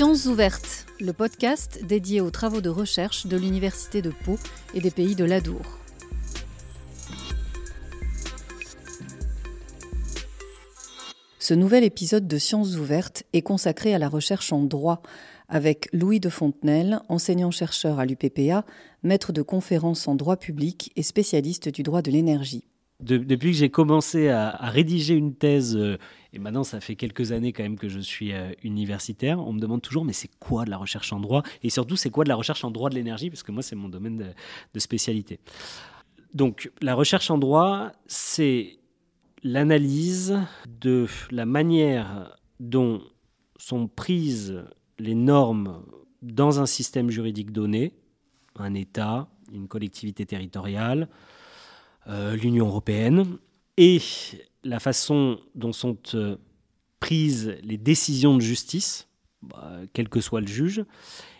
Sciences ouvertes, le podcast dédié aux travaux de recherche de l'Université de Pau et des pays de l'Adour. Ce nouvel épisode de Sciences ouvertes est consacré à la recherche en droit avec Louis de Fontenelle, enseignant-chercheur à l'UPPA, maître de conférences en droit public et spécialiste du droit de l'énergie. Depuis que j'ai commencé à, rédiger une thèse, euh, et maintenant ça fait quelques années quand même que je suis euh, universitaire, on me demande toujours mais c'est quoi de la recherche en droit? Et surtout c'est quoi de la recherche en droit de l'énergie? Parce que moi c'est mon domaine de spécialité. Donc la recherche en droit, c'est l'analyse de la manière dont sont prises les normes dans un système juridique donné, un État, une collectivité territoriale, l'Union européenne, et la façon dont sont euh, prises les décisions de justice, bah, quel que soit le juge,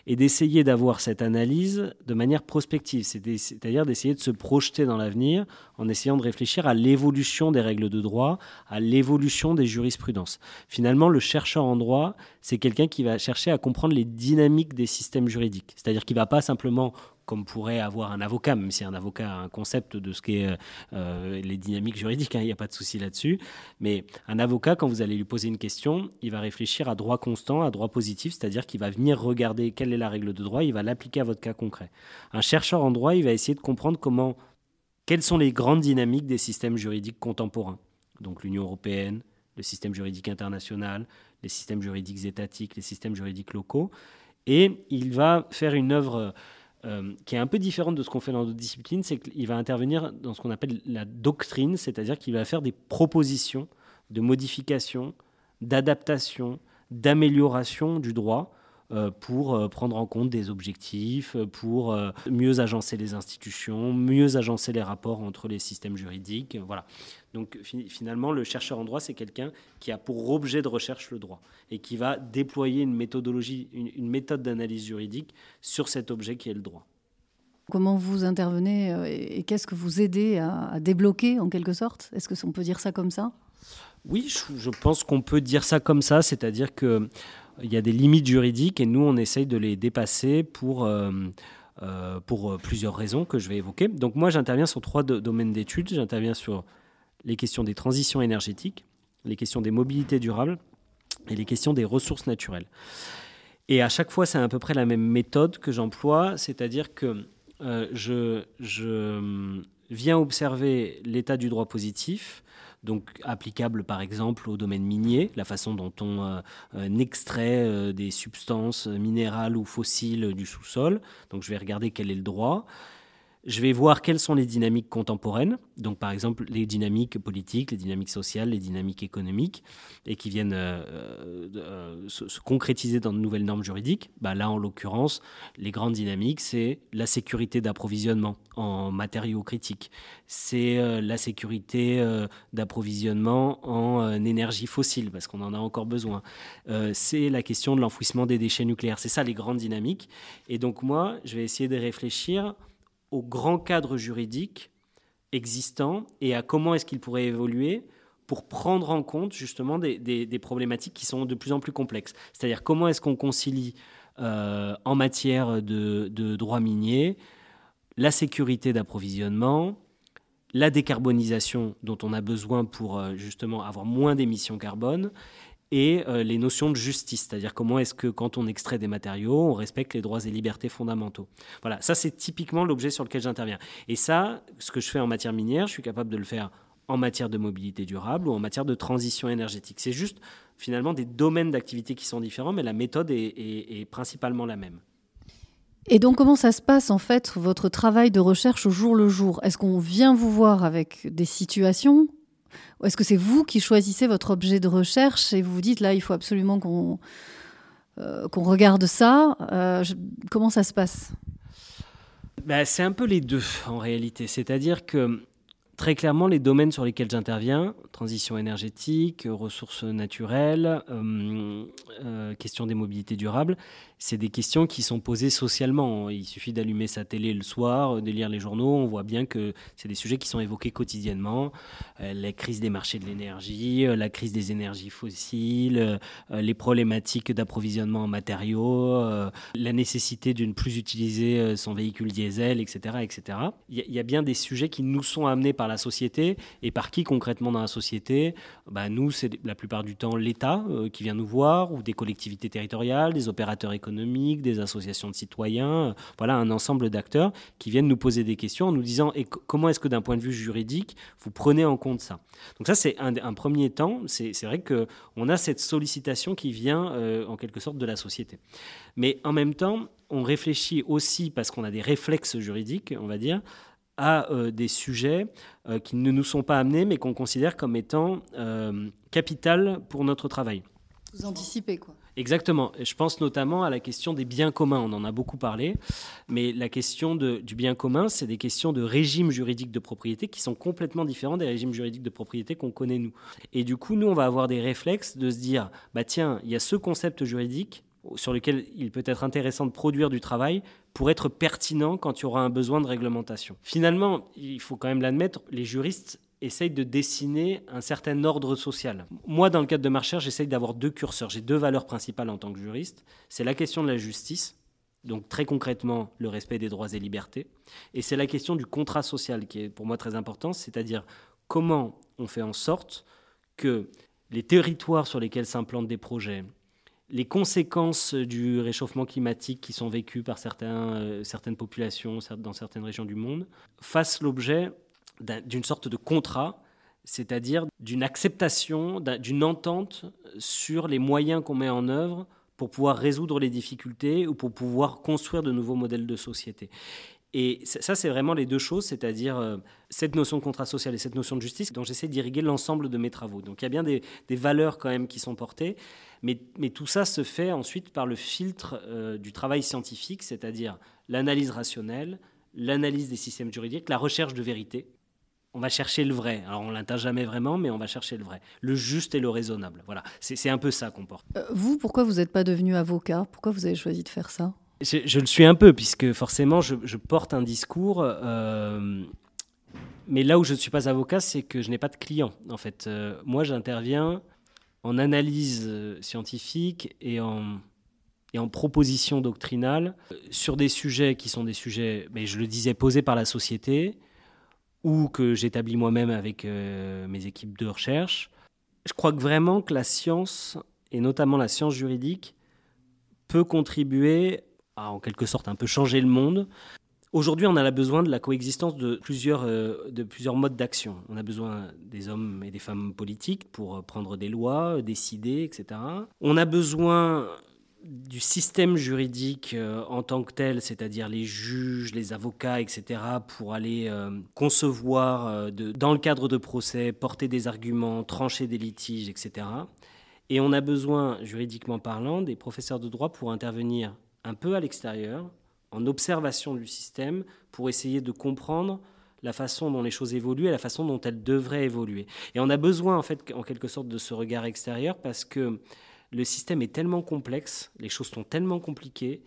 et d'essayer d'avoir cette analyse de manière prospective, c'est-à-dire d'essayer de se projeter dans l'avenir en essayant de réfléchir à l'évolution des règles de droit, à l'évolution des jurisprudences. Finalement, le chercheur en droit, c'est quelqu'un qui va chercher à comprendre les dynamiques des systèmes juridiques, c'est-à-dire qu'il ne va pas simplement comme pourrait avoir un avocat, même si un avocat a un concept de ce qu'est euh, les dynamiques juridiques, hein, il n'y a pas de souci là-dessus. Mais un avocat, quand vous allez lui poser une question, il va réfléchir à droit constant, à droit positif, c'est-à-dire qu'il va venir regarder quelle est la règle de droit, il va l'appliquer à votre cas concret. Un chercheur en droit, il va essayer de comprendre comment, quelles sont les grandes dynamiques des systèmes juridiques contemporains. Donc l'Union européenne, le système juridique international, les systèmes juridiques étatiques, les systèmes juridiques locaux. Et il va faire une œuvre euh, qui est un peu différente de ce qu'on fait dans d'autres disciplines, c'est qu'il va intervenir dans ce qu'on appelle la doctrine, c'est-à-dire qu'il va faire des propositions de modification, d'adaptation, d'amélioration du droit pour euh, prendre en compte des objectifs, pour mieux agencer les institutions, mieux agencer les rapports entre les systèmes juridiques. Voilà. Donc finalement, le chercheur en droit, c'est quelqu'un qui a pour objet de recherche le droit et qui va déployer une méthodologie, une, méthode d'analyse juridique sur cet objet qui est le droit. Comment vous intervenez et qu'est-ce que vous aidez à, débloquer en quelque sorte? Est-ce que on peut dire ça comme ça? Oui, je, pense qu'on peut dire ça comme ça, c'est-à-dire que il y a des limites juridiques et nous, on essaye de les dépasser pour, euh, euh, plusieurs raisons que je vais évoquer. Donc moi, j'interviens sur trois domaines d'études. J'interviens sur les questions des transitions énergétiques, les questions des mobilités durables et les questions des ressources naturelles. Et à chaque fois, c'est à peu près la même méthode que j'emploie, c'est-à-dire que euh, je, je viens observer l'état du droit positif, donc applicable par exemple au domaine minier, la façon dont on euh, euh, extrait euh, des substances minérales ou fossiles du sous-sol. Donc je vais regarder quel est le droit. Je vais voir quelles sont les dynamiques contemporaines, donc par exemple les dynamiques politiques, les dynamiques sociales, les dynamiques économiques, et qui viennent euh, euh, se, concrétiser dans de nouvelles normes juridiques. Bah, là, en l'occurrence, les grandes dynamiques, c'est la sécurité d'approvisionnement en matériaux critiques, c'est euh, la sécurité d'approvisionnement en énergie fossile, parce qu'on en a encore besoin, c'est la question de l'enfouissement des déchets nucléaires. C'est ça les grandes dynamiques. Et donc moi, je vais essayer de réfléchir au grand cadre juridique existant et à comment est-ce qu'il pourrait évoluer pour prendre en compte justement des, problématiques qui sont de plus en plus complexes. C'est-à-dire comment est-ce qu'on concilie euh, en matière de, de droit minier la sécurité d'approvisionnement, la décarbonisation dont on a besoin pour euh, justement avoir moins d'émissions carbone et euh, les notions de justice, c'est-à-dire comment est-ce que quand on extrait des matériaux, on respecte les droits et libertés fondamentaux. Voilà, ça c'est typiquement l'objet sur lequel j'interviens. Et ça, ce que je fais en matière minière, je suis capable de le faire en matière de mobilité durable ou en matière de transition énergétique. C'est juste finalement des domaines d'activité qui sont différents, mais la méthode est, est principalement la même. Et donc comment ça se passe en fait, votre travail de recherche au jour le jour? Est-ce qu'on vient vous voir avec des situations est-ce que c'est vous qui choisissez votre objet de recherche et vous vous dites là, il faut absolument qu'on euh, regarde ça euh, Comment ça se passe? Bah, C'est un peu les deux en réalité. C'est-à-dire que Très clairement, les domaines sur lesquels j'interviens, transition énergétique, ressources naturelles, euh, question des mobilités durables, c'est des questions qui sont posées socialement. Il suffit d'allumer sa télé le soir, de lire les journaux, on voit bien que c'est des sujets qui sont évoqués quotidiennement. Euh, la crise des marchés de l'énergie, euh, la crise des énergies fossiles, euh, les problématiques d'approvisionnement en matériaux, la nécessité de ne plus utiliser son véhicule diesel, etc. etc. Il y, a bien des sujets qui nous sont amenés par la société et par qui concrètement dans la société bah, Nous, c'est la plupart du temps l'État qui vient nous voir ou des collectivités territoriales, des opérateurs économiques des associations de citoyens, euh, voilà un ensemble d'acteurs qui viennent nous poser des questions en nous disant et comment est-ce que d'un point de vue juridique, vous prenez en compte ça? Donc ça, c'est un, premier temps. C'est vrai qu'on a cette sollicitation qui vient euh, en quelque sorte de la société. Mais en même temps, on réfléchit aussi, parce qu'on a des réflexes juridiques, on va dire, à euh, des sujets qui ne nous sont pas amenés, mais qu'on considère comme étant capital pour notre travail. Vous anticipez quoi Exactement. Je pense notamment à la question des biens communs. On en a beaucoup parlé. Mais la question du bien commun, c'est des questions de régime juridique de propriété qui sont complètement différents des régimes juridiques de propriété qu'on connaît nous. Et du coup, nous, on va avoir des réflexes de se dire, bah tiens, il y a ce concept juridique sur lequel il peut être intéressant de produire du travail pour être pertinent quand il y aura un besoin de réglementation. Finalement, il faut quand même l'admettre, les juristes essaye de dessiner un certain ordre social. Moi, dans le cadre de ma recherche, j'essaye d'avoir deux curseurs. J'ai deux valeurs principales en tant que juriste. C'est la question de la justice, donc très concrètement le respect des droits et libertés, et c'est la question du contrat social qui est pour moi très important, c'est-à-dire comment on fait en sorte que les territoires sur lesquels s'implantent des projets, les conséquences du réchauffement climatique qui sont vécues par euh, certaines populations dans certaines régions du monde fassent l'objet d'une sorte de contrat, c'est-à-dire d'une acceptation, d'une entente sur les moyens qu'on met en œuvre pour pouvoir résoudre les difficultés ou pour pouvoir construire de nouveaux modèles de société. Et ça, c'est vraiment les deux choses, c'est-à-dire euh, cette notion de contrat social et cette notion de justice dont j'essaie d'irriguer l'ensemble de mes travaux. Donc il y a bien des, valeurs quand même qui sont portées, mais, tout ça se fait ensuite par le filtre euh, du travail scientifique, c'est-à-dire l'analyse rationnelle, l'analyse des systèmes juridiques, la recherche de vérité on va chercher le vrai. Alors on l'atteint jamais vraiment, mais on va chercher le vrai. Le juste et le raisonnable. Voilà, c'est un peu ça qu'on porte. Euh, vous, pourquoi vous n'êtes pas devenu avocat? Pourquoi vous avez choisi de faire ça? Je, le suis un peu, puisque forcément, je, porte un discours. Euh, mais là où je ne suis pas avocat, c'est que je n'ai pas de client. En fait, euh, moi, j'interviens en analyse scientifique et en, et en proposition doctrinale sur des sujets qui sont des sujets, mais je le disais, posés par la société, ou que j'établis moi-même avec euh, mes équipes de recherche. Je crois vraiment que la science, et notamment la science juridique, peut contribuer à en quelque sorte un peu changer le monde. Aujourd'hui, on a besoin de la coexistence euh, de plusieurs modes d'action. On a besoin des hommes et des femmes politiques pour prendre des lois, décider, etc. On a besoin du système juridique euh, en tant que tel, c'est-à-dire les juges, les avocats, etc., pour aller euh, concevoir, euh, dans le cadre de procès, porter des arguments, trancher des litiges, etc. Et on a besoin, juridiquement parlant, des professeurs de droit pour intervenir un peu à l'extérieur, en observation du système, pour essayer de comprendre la façon dont les choses évoluent et la façon dont elles devraient évoluer. Et on a besoin, en fait, en quelque sorte, de ce regard extérieur parce que le système est tellement complexe, les choses sont tellement compliquées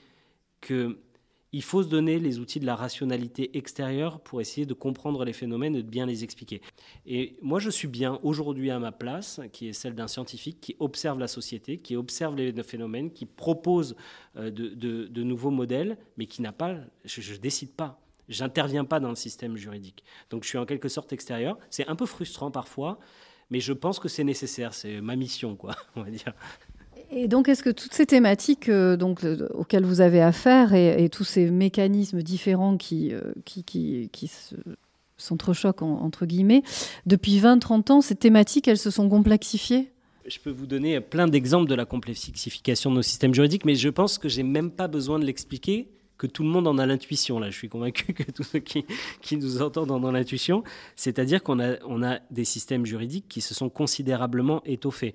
que il faut se donner les outils de la rationalité extérieure pour essayer de comprendre les phénomènes et de bien les expliquer. Et moi, je suis bien aujourd'hui à ma place, qui est celle d'un scientifique qui observe la société, qui observe les phénomènes, qui propose euh, de, nouveaux modèles, mais qui n'a pas, je ne décide pas. J'interviens pas dans le système juridique. Donc je suis en quelque sorte extérieur. C'est un peu frustrant parfois, mais je pense que c'est nécessaire. C'est ma mission, quoi, on va dire. Et donc, est-ce que toutes ces thématiques euh, donc, auxquelles vous avez affaire et, tous ces mécanismes différents qui, euh, qui, qui s'entrechoquent, entre guillemets, depuis 20-30 ans, ces thématiques, elles se sont complexifiées? Je peux vous donner plein d'exemples de la complexification de nos systèmes juridiques, mais je pense que j'ai même pas besoin de l'expliquer, que tout le monde en a l'intuition. Là, je suis convaincu que tous ceux qui, qui nous entendent en ont l'intuition. C'est-à-dire qu'on a, on a des systèmes juridiques qui se sont considérablement étoffés.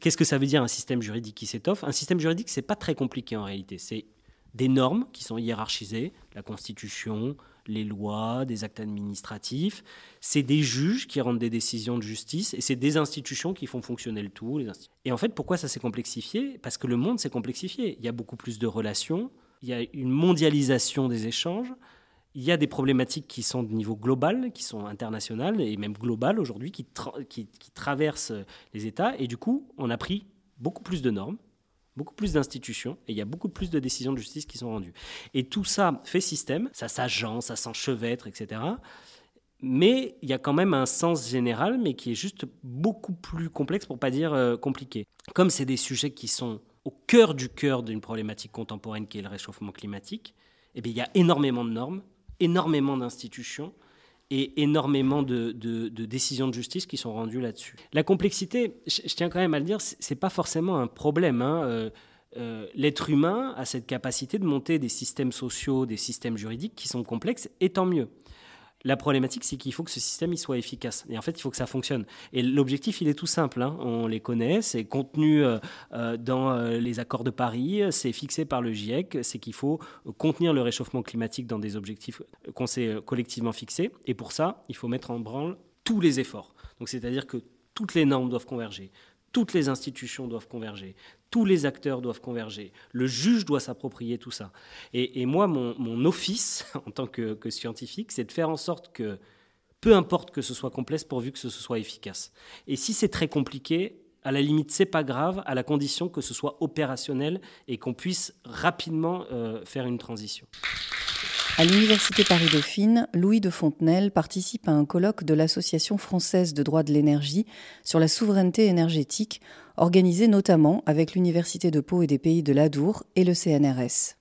Qu'est-ce que ça veut dire un système juridique qui s'étoffe? Un système juridique, c'est pas très compliqué en réalité. C'est des normes qui sont hiérarchisées, la Constitution, les lois, des actes administratifs. C'est des juges qui rendent des décisions de justice et c'est des institutions qui font fonctionner le tout. Et en fait, pourquoi ça s'est complexifié? Parce que le monde s'est complexifié. Il y a beaucoup plus de relations, il y a une mondialisation des échanges, il y a des problématiques qui sont de niveau global, qui sont internationales et même globales aujourd'hui, qui, traversent les États. Et du coup, on a pris beaucoup plus de normes, beaucoup plus d'institutions et il y a beaucoup plus de décisions de justice qui sont rendues. Et tout ça fait système, ça s'agence, ça s'enchevêtre, etc. Mais il y a quand même un sens général, mais qui est juste beaucoup plus complexe, pour pas dire euh, compliqué. Comme c'est des sujets qui sont au cœur du cœur d'une problématique contemporaine qui est le réchauffement climatique, eh bien, il y a énormément de normes, énormément d'institutions, et énormément de, décisions de justice qui sont rendues là-dessus. La complexité, je, tiens quand même à le dire, c'est pas forcément un problème. Hein. Euh, euh, l'être humain a cette capacité de monter des systèmes sociaux, des systèmes juridiques qui sont complexes, et tant mieux. La problématique, c'est qu'il faut que ce système il soit efficace. Et en fait, il faut que ça fonctionne. Et l'objectif, il est tout simple. Hein. On les connaît. C'est contenu euh, euh, dans euh, les accords de Paris. C'est fixé par le GIEC. C'est qu'il faut contenir le réchauffement climatique dans des objectifs qu'on s'est collectivement fixés. Et pour ça, il faut mettre en branle tous les efforts. Donc, c'est-à-dire que toutes les normes doivent converger. Toutes les institutions doivent converger, tous les acteurs doivent converger, le juge doit s'approprier tout ça. Et, moi, mon, office en tant que, scientifique, c'est de faire en sorte que, peu importe que ce soit complexe, pourvu que ce soit efficace. Et si c'est très compliqué, à la limite, c'est pas grave, à la condition que ce soit opérationnel et qu'on puisse rapidement euh, faire une transition. À l'Université Paris-Dauphine, Louis de Fontenelle participe à un colloque de l'Association française de droit de l'énergie sur la souveraineté énergétique, organisé notamment avec l'Université de Pau et des Pays de l'Adour et le CNRS.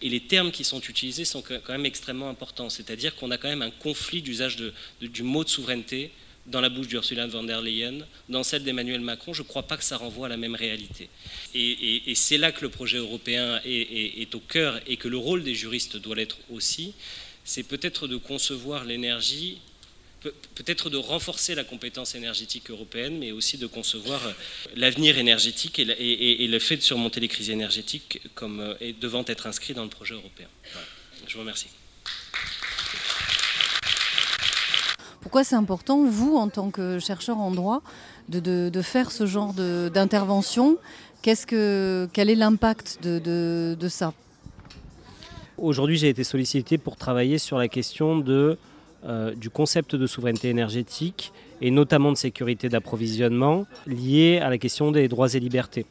Et les termes qui sont utilisés sont quand même extrêmement importants, c'est-à-dire qu'on a quand même un conflit d'usage du mot de souveraineté dans la bouche d'Ursula von der Leyen, dans celle d'Emmanuel Macron, je ne crois pas que ça renvoie à la même réalité. Et, c'est là que le projet européen est, au cœur et que le rôle des juristes doit l'être aussi. C'est peut-être de concevoir l'énergie, peut-être de renforcer la compétence énergétique européenne, mais aussi de concevoir euh, l'avenir énergétique et, le fait de surmonter les crises énergétiques comme euh, devant être inscrit dans le projet européen. Je vous remercie. Pourquoi c'est important, vous, en tant que chercheur en droit, de, faire ce genre d'intervention? Quel est l'impact de, ça? Aujourd'hui, j'ai été sollicité pour travailler sur la question euh, du concept de souveraineté énergétique et notamment de sécurité d'approvisionnement lié à la question des droits et libertés.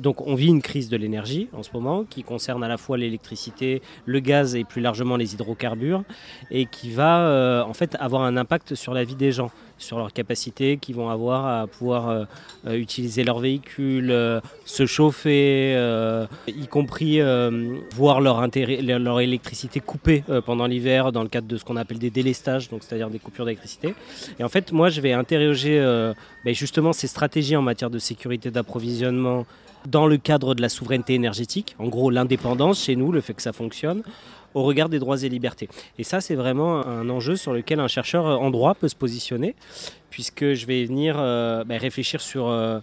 Donc on vit une crise de l'énergie en ce moment qui concerne à la fois l'électricité, le gaz et plus largement les hydrocarbures et qui va euh, en fait avoir un impact sur la vie des gens, sur leur capacité qu'ils vont avoir à pouvoir euh, euh, utiliser leur véhicule, se chauffer, y compris voir leur, électricité coupée pendant l'hiver dans le cadre de ce qu'on appelle des délestages, donc c'est-à-dire des coupures d'électricité. Et en fait moi je vais interroger ben, justement ces stratégies en matière de sécurité d'approvisionnement dans le cadre de la souveraineté énergétique, en gros l'indépendance chez nous, le fait que ça fonctionne, au regard des droits et libertés. Et ça, c'est vraiment un enjeu sur lequel un chercheur en droit peut se positionner, puisque je vais venir euh, bah, réfléchir sur euh,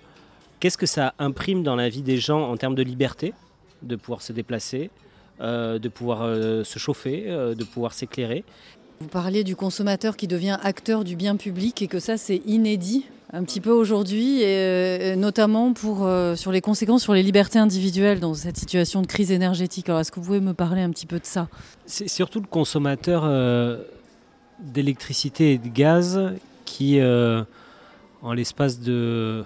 qu'est-ce que ça imprime dans la vie des gens en termes de liberté, de pouvoir se déplacer, euh, de pouvoir se chauffer, de pouvoir s'éclairer. Vous parliez du consommateur qui devient acteur du bien public et que ça, c'est inédit un petit peu aujourd'hui, et, euh, notamment pour, euh, sur les conséquences sur les libertés individuelles dans cette situation de crise énergétique. Alors, est-ce que vous pouvez me parler un petit peu de ça? C'est surtout le consommateur euh, d'électricité et de gaz qui, en l'espace de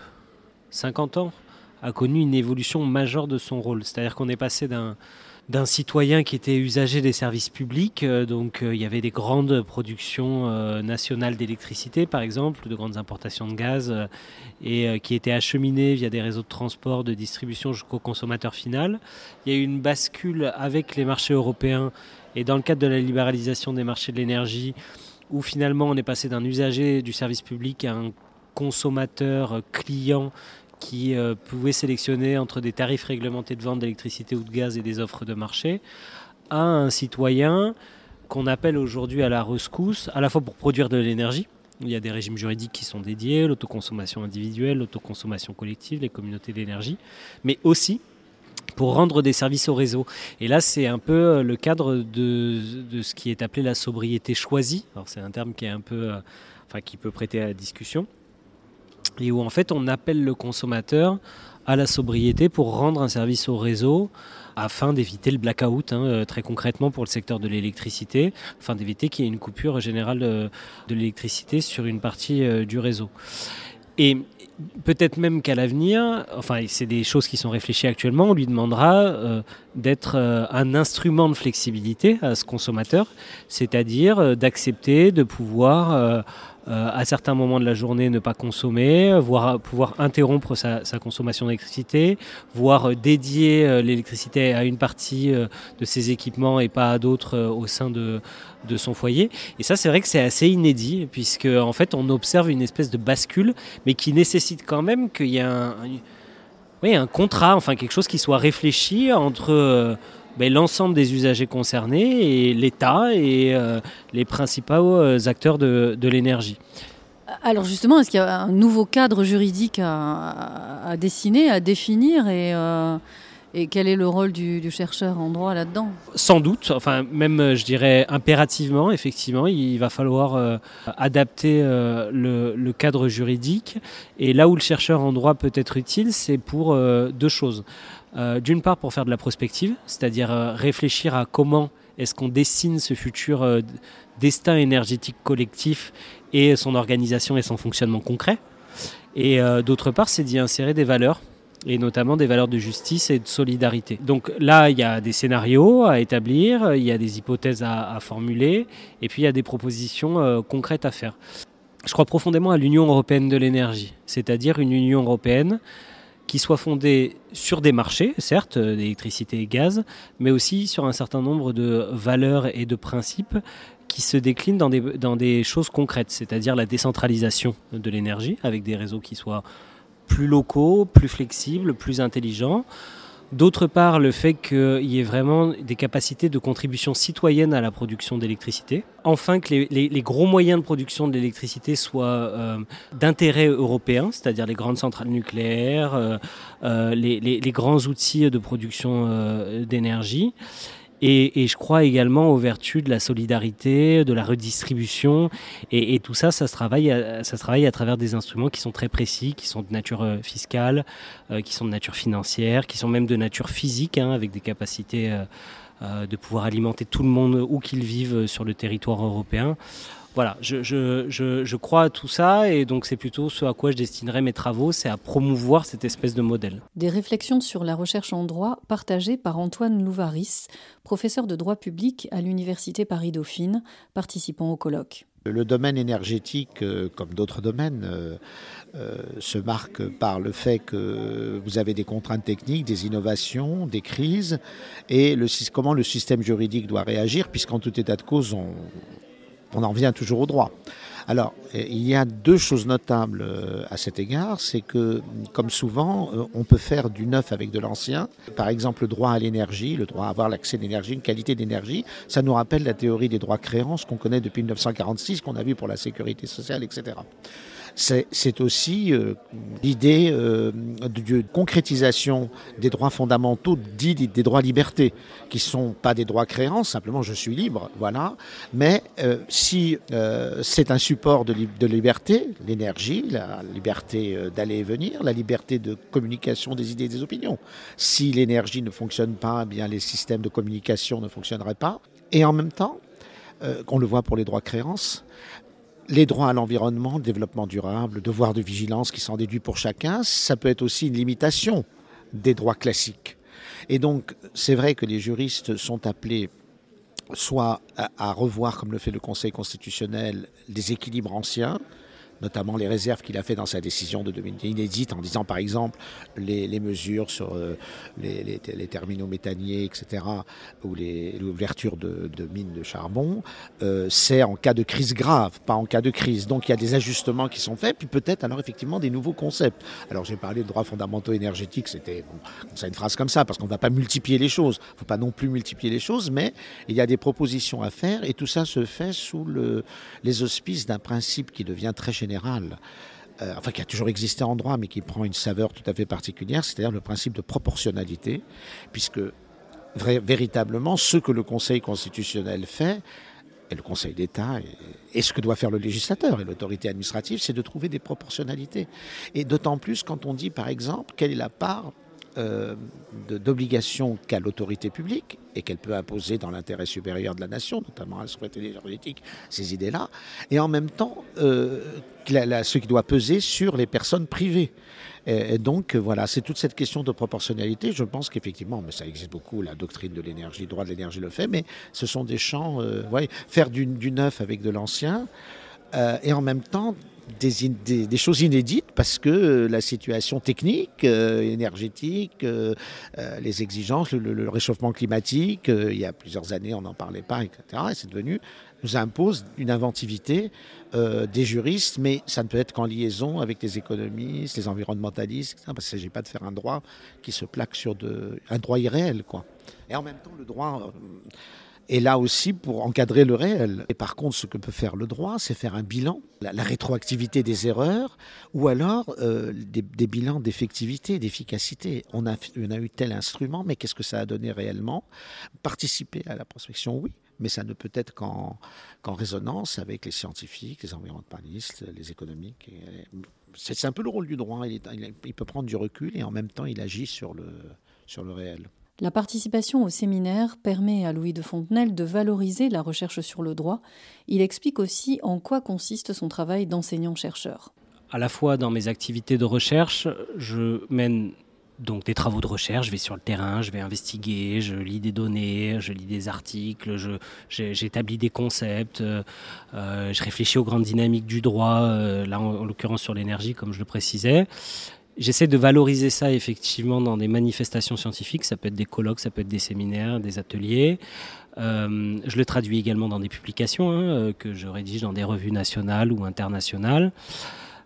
50 ans, a connu une évolution majeure de son rôle. C'est-à-dire qu'on est passé d'un d'un citoyen qui était usager des services publics. Euh, donc euh, il y avait des grandes productions euh, nationales d'électricité, par exemple, de grandes importations de gaz, et qui étaient acheminées via des réseaux de transport, de distribution jusqu'au consommateur final. Il y a eu une bascule avec les marchés européens et dans le cadre de la libéralisation des marchés de l'énergie, où finalement on est passé d'un usager du service public à un consommateur client qui euh, pouvait sélectionner entre des tarifs réglementés de vente d'électricité ou de gaz et des offres de marché, à un citoyen qu'on appelle aujourd'hui à la rescousse, à la fois pour produire de l'énergie, il y a des régimes juridiques qui sont dédiés, l'autoconsommation individuelle, l'autoconsommation collective, les communautés d'énergie, mais aussi pour rendre des services au réseau. Et là, c'est un peu le cadre de, ce qui est appelé la sobriété choisie. Alors, c'est un terme qui est un peu, enfin, qui peut prêter à la discussion. Et où en fait, on appelle le consommateur à la sobriété pour rendre un service au réseau afin d'éviter le blackout, hein, euh, très concrètement pour le secteur de l'électricité, afin d'éviter qu'il y ait une coupure générale de, l'électricité sur une partie euh, du réseau. Peut-être même qu'à l'avenir, enfin c'est des choses qui sont réfléchies actuellement, on lui demandera euh, d'être un instrument de flexibilité à ce consommateur, c'est-à-dire d'accepter de pouvoir euh, à certains moments de la journée ne pas consommer, voire pouvoir interrompre sa, consommation d'électricité, voire euh, dédier euh, l'électricité à une partie de ses équipements et pas à d'autres au sein de, de son foyer. Et ça, c'est vrai que c'est assez inédit, puisque en fait, on observe une espèce de bascule, mais qui nécessite quand même qu'il y ait un, contrat, enfin quelque chose qui soit réfléchi entre ben, l'ensemble des usagers concernés et l'État et euh, les principaux euh, acteurs de, l'énergie. Alors justement, est-ce qu'il y a un nouveau cadre juridique à, dessiner, à définir et, euh, et, quel est le rôle du, chercheur en droit là-dedans? Sans doute, enfin même je dirais impérativement, effectivement, il va falloir adapter le, le, cadre juridique. Et là où le chercheur en droit peut être utile, c'est pour deux choses. Euh, d'une part pour faire de la prospective, c'est-à-dire euh, réfléchir à comment est-ce qu'on dessine ce futur euh, destin énergétique collectif et son organisation et son fonctionnement concret. Et d'autre part, c'est d'y insérer des valeurs et notamment des valeurs de justice et de solidarité. Donc là, il y a des scénarios à établir, il y a des hypothèses à, formuler, et puis il y a des propositions concrètes à faire. Je crois profondément à l'Union européenne de l'énergie, c'est-à-dire une Union européenne qui soit fondée sur des marchés, certes, d'électricité et gaz, mais aussi sur un certain nombre de valeurs et de principes qui se déclinent dans des, dans des choses concrètes, c'est-à-dire la décentralisation de l'énergie, avec des réseaux qui soient plus locaux, plus flexibles, plus intelligents, D'autre part, le fait qu'il y ait vraiment des capacités de contribution citoyenne à la production d'électricité. Enfin, que les, gros moyens de production de l'électricité soient euh, d'intérêt européen, c'est-à-dire les grandes centrales nucléaires, euh, euh, les, grands outils de production d'énergie. Et, je crois également aux vertus de la solidarité, de la redistribution. Et, tout ça, ça se, travaille à, ça se travaille à travers des instruments qui sont très précis, qui sont de nature euh, fiscale, euh, qui sont de nature financière, qui sont même de nature physique, hein, avec des capacités euh, de pouvoir alimenter tout le monde où qu'il vive sur le territoire européen voilà, je, je, crois à tout ça et donc c'est plutôt ce à quoi je destinerai mes travaux, c'est à promouvoir cette espèce de modèle. Des réflexions sur la recherche en droit partagées par Antoine Louvaris, professeur de droit public à l'Université Paris-Dauphine, participant au colloque. Le domaine énergétique, euh, comme d'autres domaines, euh, euh, se marque par le fait que vous avez des contraintes techniques, des innovations, des crises, et le, comment le système juridique doit réagir, puisqu'en tout état de cause, on, on en revient toujours au droit. Alors, il y a deux choses notables euh, à cet égard, c'est que, comme souvent, euh, on peut faire du neuf avec de l'ancien. Par exemple, le droit à l'énergie, le droit à avoir l'accès à l'énergie, une qualité d'énergie, ça nous rappelle la théorie des droits créances qu'on connaît depuis 1946, qu'on a vu pour la sécurité sociale, etc c'est aussi euh, l'idée euh, de, concrétisation des droits fondamentaux, dits des droits libertés, qui sont pas des droits créants, simplement je suis libre, voilà. Mais euh, si c'est un support de, de liberté, l'énergie, la liberté d'aller et venir, la liberté de communication des idées et des opinions. Si l'énergie ne fonctionne pas, eh bien les systèmes de communication ne fonctionneraient pas. Et en même temps, on le voit pour les droits créances, les droits à l'environnement, le développement durable, le devoir de vigilance qui s'en déduit pour chacun, ça peut être aussi une limitation des droits classiques. Et donc, c'est vrai que les juristes sont appelés soit à, revoir, comme le fait le Conseil constitutionnel, des équilibres anciens, notamment les réserves qu'il a fait dans sa décision de 2010 inédite en disant par exemple les, mesures sur euh, les, terminaux méthaniers, etc., ou l'ouverture de, mines de charbon, euh, c'est en cas de crise grave, pas en cas de crise. Donc il y a des ajustements qui sont faits, puis peut-être alors effectivement des nouveaux concepts. Alors j'ai parlé de droits fondamentaux énergétiques, c'était une phrase comme ça, parce qu'on ne va pas multiplier les choses. Il ne faut pas non plus multiplier les choses, mais il y a des propositions à faire, et tout ça se fait sous le, les auspices d'un principe qui devient très général enfin qui a toujours existé en droit, mais qui prend une saveur tout à fait particulière, c'est-à-dire le principe de proportionnalité, puisque véritablement ce que le Conseil constitutionnel fait, et le Conseil d'État, et, ce que doit faire le législateur et l'autorité administrative, c'est de trouver des proportionnalités. Et d'autant plus quand on dit, par exemple, quelle est la part euh, d'obligation qu'a l'autorité publique et qu'elle peut imposer dans l'intérêt supérieur de la nation, notamment à la souveraineté énergétique, ces idées-là, et en même temps euh, ce qui doit peser sur les personnes privées. Et, donc voilà, c'est toute cette question de proportionnalité. Je pense qu'effectivement, mais ça existe beaucoup, la doctrine de l'énergie, le droit de l'énergie le fait, mais ce sont des champs, euh, faire du, du, neuf avec de l'ancien, euh, et en même temps des, choses inédites parce que euh, la situation technique, euh, énergétique, euh, les exigences, le, réchauffement climatique, il y a plusieurs années on n'en parlait pas, etc. Et c'est devenu, nous impose une inventivité des juristes, mais ça ne peut être qu'en liaison avec les économistes, les environnementalistes, etc., parce qu'il ne s'agit pas de faire un droit qui se plaque sur un droit irréel. Quoi. Et en même temps, le droit et là aussi pour encadrer le réel. Et par contre, ce que peut faire le droit, c'est faire un bilan, la, rétroactivité des erreurs, ou alors euh, des, bilans d'effectivité, d'efficacité. On a, eu tel instrument, mais qu'est-ce que ça a donné réellement? Participer à la prospection, oui, mais ça ne peut être qu'en résonance avec les scientifiques, les environnementalistes, les économiques. C'est un peu le rôle du droit. Il, il, peut prendre du recul et en même temps, il agit sur le, sur le réel. La participation au séminaire permet à Louis de Fontenelle de valoriser la recherche sur le droit. Il explique aussi en quoi consiste son travail d'enseignant-chercheur. À la fois dans mes activités de recherche, je mène donc des travaux de recherche, je vais sur le terrain, je vais investiguer, je lis des données, je lis des articles, j'établis des concepts, euh, je réfléchis aux grandes dynamiques du droit, euh, là en l'occurrence sur l'énergie comme je le précisais. J'essaie de valoriser ça effectivement dans des manifestations scientifiques. Ça peut être des colloques, ça peut être des séminaires, des ateliers. Euh, je le traduis également dans des publications hein, euh, que je rédige dans des revues nationales ou internationales.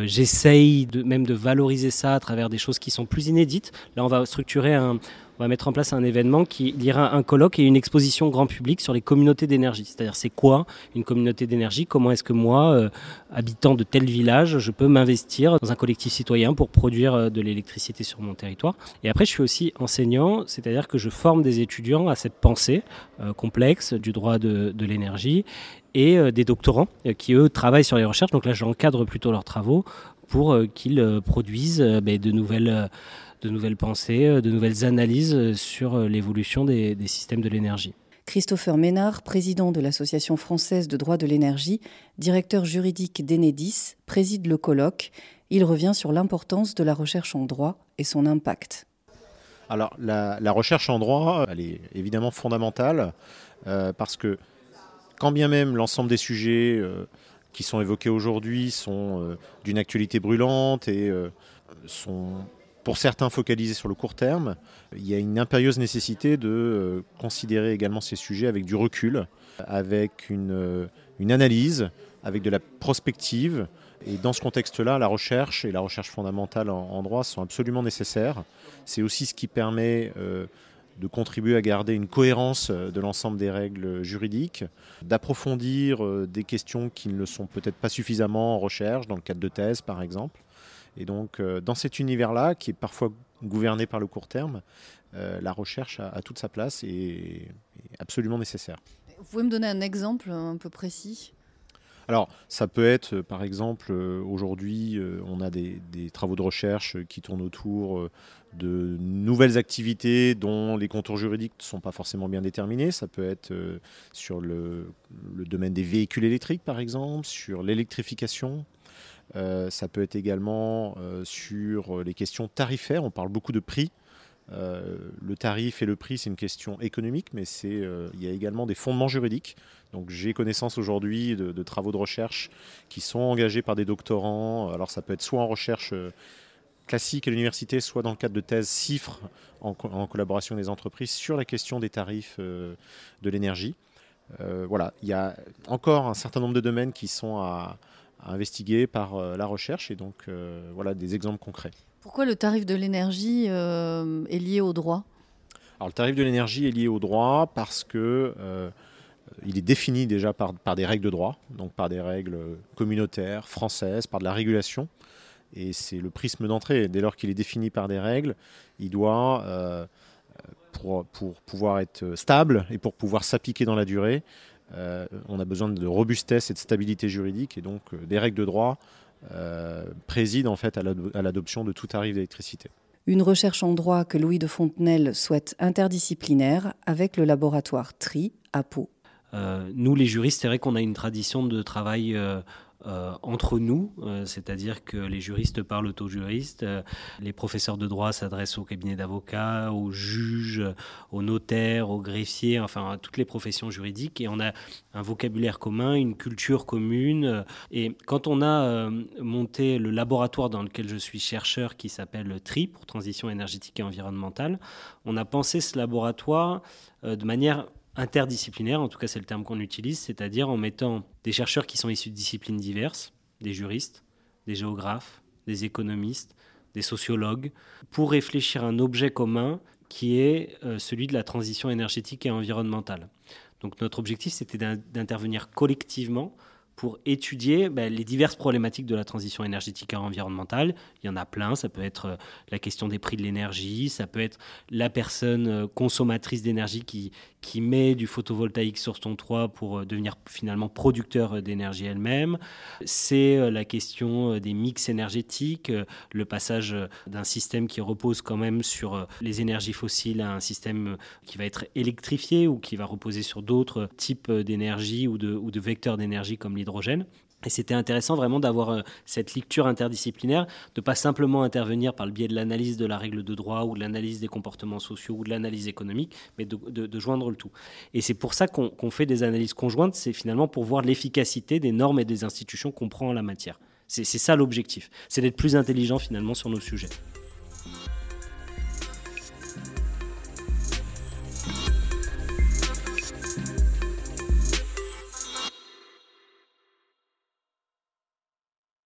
J'essaye de, même de valoriser ça à travers des choses qui sont plus inédites. Là, on va structurer un, on va mettre en place un événement qui lira un colloque et une exposition grand public sur les communautés d'énergie. C'est-à-dire, c'est quoi une communauté d'énergie? Comment est-ce que moi, euh, habitant de tel village, je peux m'investir dans un collectif citoyen pour produire euh, de l'électricité sur mon territoire? Et après, je suis aussi enseignant, c'est-à-dire que je forme des étudiants à cette pensée euh, complexe du droit de, de l'énergie et des doctorants qui, eux, travaillent sur les recherches. Donc là, j'encadre plutôt leurs travaux pour qu'ils produisent ben, de nouvelles de nouvelles pensées, euh, de nouvelles analyses euh, sur euh, l'évolution des, systèmes de l'énergie. Christopher Ménard, président de l'Association française de droit de l'énergie, directeur juridique d'Enedis, préside le colloque. Il revient sur l'importance de la recherche en droit et son impact. Alors la, recherche en droit, elle est évidemment fondamentale parce que quand bien même l'ensemble des sujets qui sont évoqués aujourd'hui sont d'une actualité brûlante et sont pour certains focalisés sur le court terme, il y a une impérieuse nécessité de euh, considérer également ces sujets avec du recul, avec une, euh, analyse, avec de la prospective. Et dans ce contexte-là, la recherche et la recherche fondamentale en, droit sont absolument nécessaires. C'est aussi ce qui permet euh, de contribuer à garder une cohérence de l'ensemble des règles juridiques, d'approfondir des questions qui ne le sont peut-être pas suffisamment en recherche, dans le cadre de thèse par exemple. Et donc, euh, dans cet univers-là, qui est parfois gouverné par le court terme, euh, la recherche a, toute sa place et est absolument nécessaire. Vous pouvez me donner un exemple un peu précis? Alors, ça peut être, euh, par exemple, aujourd'hui, on a des, travaux de recherche qui tournent autour de nouvelles activités dont les contours juridiques ne sont pas forcément bien déterminés. Ça peut être sur le domaine des véhicules électriques, par exemple, sur l'électrification. Euh, ça peut être également euh, sur les questions tarifaires. On parle beaucoup de prix. Euh, le tarif et le prix, c'est une question économique, mais c'est, il y a également des fondements juridiques. Donc j'ai connaissance aujourd'hui de, travaux de recherche qui sont engagés par des doctorants. Alors ça peut être soit en recherche classique à l'université, soit dans le cadre de thèses CIFRE en, collaboration avec les entreprises sur la question des tarifs de l'énergie. voilà, il y a encore un certain nombre de domaines qui sont à, à investiguer par euh, la recherche et donc euh, voilà des exemples concrets. Pourquoi le tarif de l'énergie euh, est lié au droit? Alors le tarif de l'énergie est lié au droit parce que il est défini déjà par, par, des règles de droit, donc par des règles communautaires, françaises, par de la régulation. Et c'est le prisme d'entrée. Dès lors qu'il est défini par des règles, il doit, euh, pour, pour, pouvoir être stable et pour pouvoir s'appliquer dans la durée, euh, on a besoin de robustesse et de stabilité juridique. Et donc, des règles de droit président en fait à l'adoption de tout tarif d'électricité. Une recherche en droit que Louis de Fontenelle souhaite interdisciplinaire avec le laboratoire TRI à Pau. Euh, nous, les juristes, c'est vrai qu'on a une tradition de travail euh, euh, entre nous, c'est-à-dire que les juristes parlent aux juristes, les professeurs de droit s'adressent aux cabinets d'avocats, aux juges, aux notaires, aux greffiers, enfin à toutes les professions juridiques, et on a un vocabulaire commun, une culture commune. Et quand on a monté le laboratoire dans lequel je suis chercheur, qui s'appelle TRI, pour Transition énergétique et environnementale, on a pensé ce laboratoire de manière interdisciplinaire, en tout cas c'est le terme qu'on utilise, c'est-à-dire en mettant des chercheurs qui sont issus de disciplines diverses, des juristes, des géographes, des économistes, des sociologues, pour réfléchir à un objet commun qui est euh, celui de la transition énergétique et environnementale. Donc notre objectif, c'était d'intervenir collectivement pour étudier ben, les diverses problématiques de la transition énergétique et environnementale. Il y en a plein, ça peut être euh, la question des prix de l'énergie, ça peut être la personne euh, consommatrice d'énergie qui, qui met du photovoltaïque sur son toit pour euh, devenir finalement producteur d'énergie elle-même. C'est la question des mix énergétiques, le passage d'un système qui repose quand même sur les énergies fossiles à un système qui va être électrifié ou qui va reposer sur d'autres types d'énergie ou de, ou de vecteurs d'énergie comme l'hydrogène. Et c'était intéressant vraiment d'avoir euh, cette lecture interdisciplinaire, de pas simplement intervenir par le biais de l'analyse de la règle de droit ou de l'analyse des comportements sociaux ou de l'analyse économique, mais de, joindre le tout. Et c'est pour ça qu'on fait des analyses conjointes, c'est finalement pour voir l'efficacité des normes et des institutions qu'on prend en la matière. C'est ça l'objectif, c'est d'être plus intelligent finalement sur nos sujets.